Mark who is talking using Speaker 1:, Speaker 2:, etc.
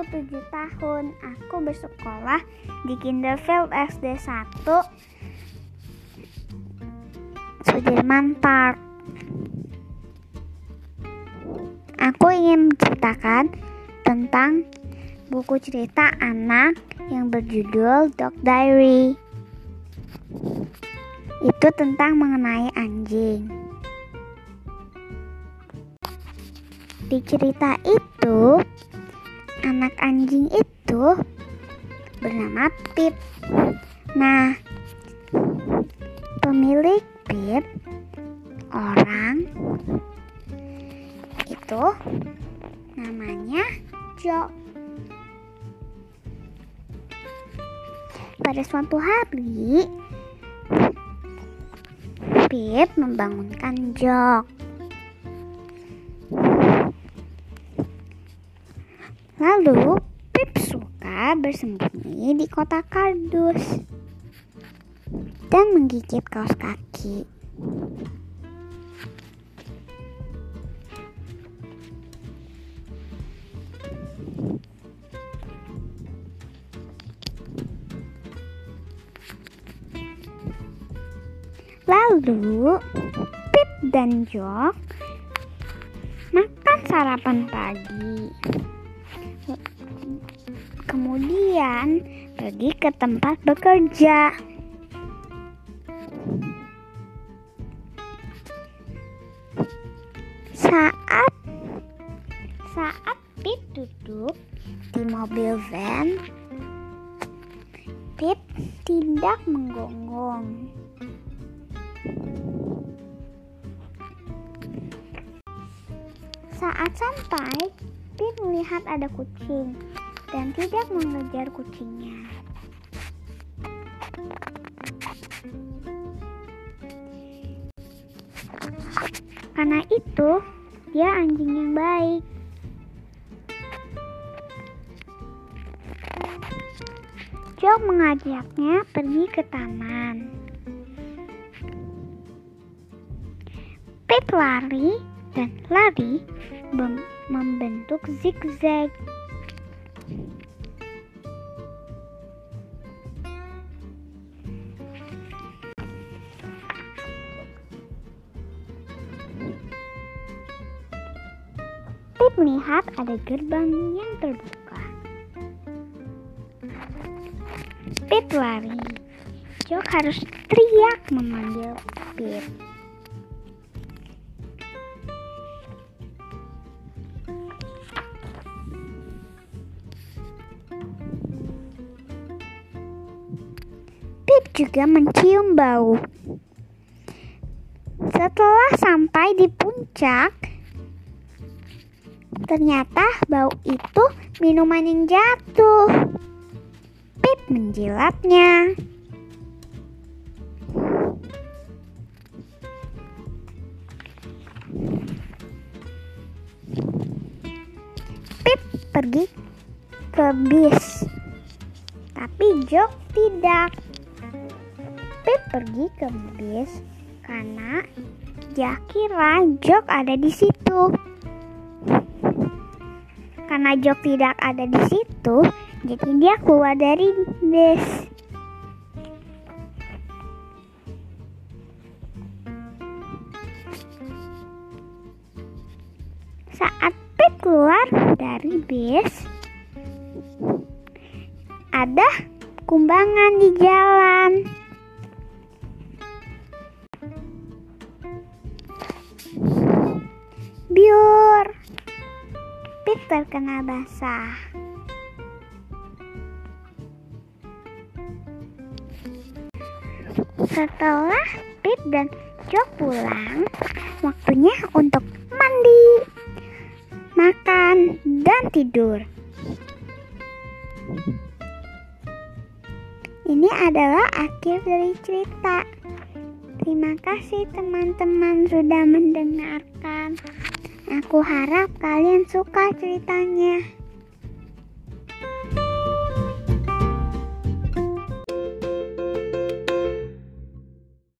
Speaker 1: Umurku 7 tahun. Aku bersekolah di Kinderfield SD 1 Sudirman Park. Aku ingin menceritakan tentang buku cerita anak yang berjudul Dog Diary. Itu tentang mengenai anjing. Di cerita itu, anak anjing itu bernama Pip. Nah, pemilik Pip orang itu namanya Jo. Pada suatu hari, Pip membangunkan Jok. Lalu Pip suka bersembunyi di kotak kardus dan menggigit kaos kaki. Lalu Pip dan Jok makan sarapan pagi. Kemudian pergi ke tempat bekerja. Saat saat Pip duduk di mobil van, Pip tidak menggonggong. Saat sampai, Pip melihat ada kucing dan tidak mengejar kucingnya. Karena itu, dia anjing yang baik. Jok mengajaknya pergi ke taman. Pip lari dan lari membentuk zigzag. Pip melihat ada gerbang yang terbuka. Pip lari. Jok harus teriak memanggil Pip. Pip juga mencium bau. Setelah sampai di puncak, ternyata bau itu minuman yang jatuh. Pip menjilatnya. Pip pergi ke bis, tapi Jok tidak. Pergi ke bis karena kira Jok ada di situ. Karena Jok tidak ada di situ, jadi dia keluar dari bis. Saat Pip keluar dari bis, ada kumbangan di jalan. Terkena basah. Setelah Pip dan Jok pulang, waktunya untuk mandi, makan, dan tidur. Ini adalah akhir dari cerita. Terima kasih teman-teman sudah mendengarkan. Aku harap kalian suka ceritanya.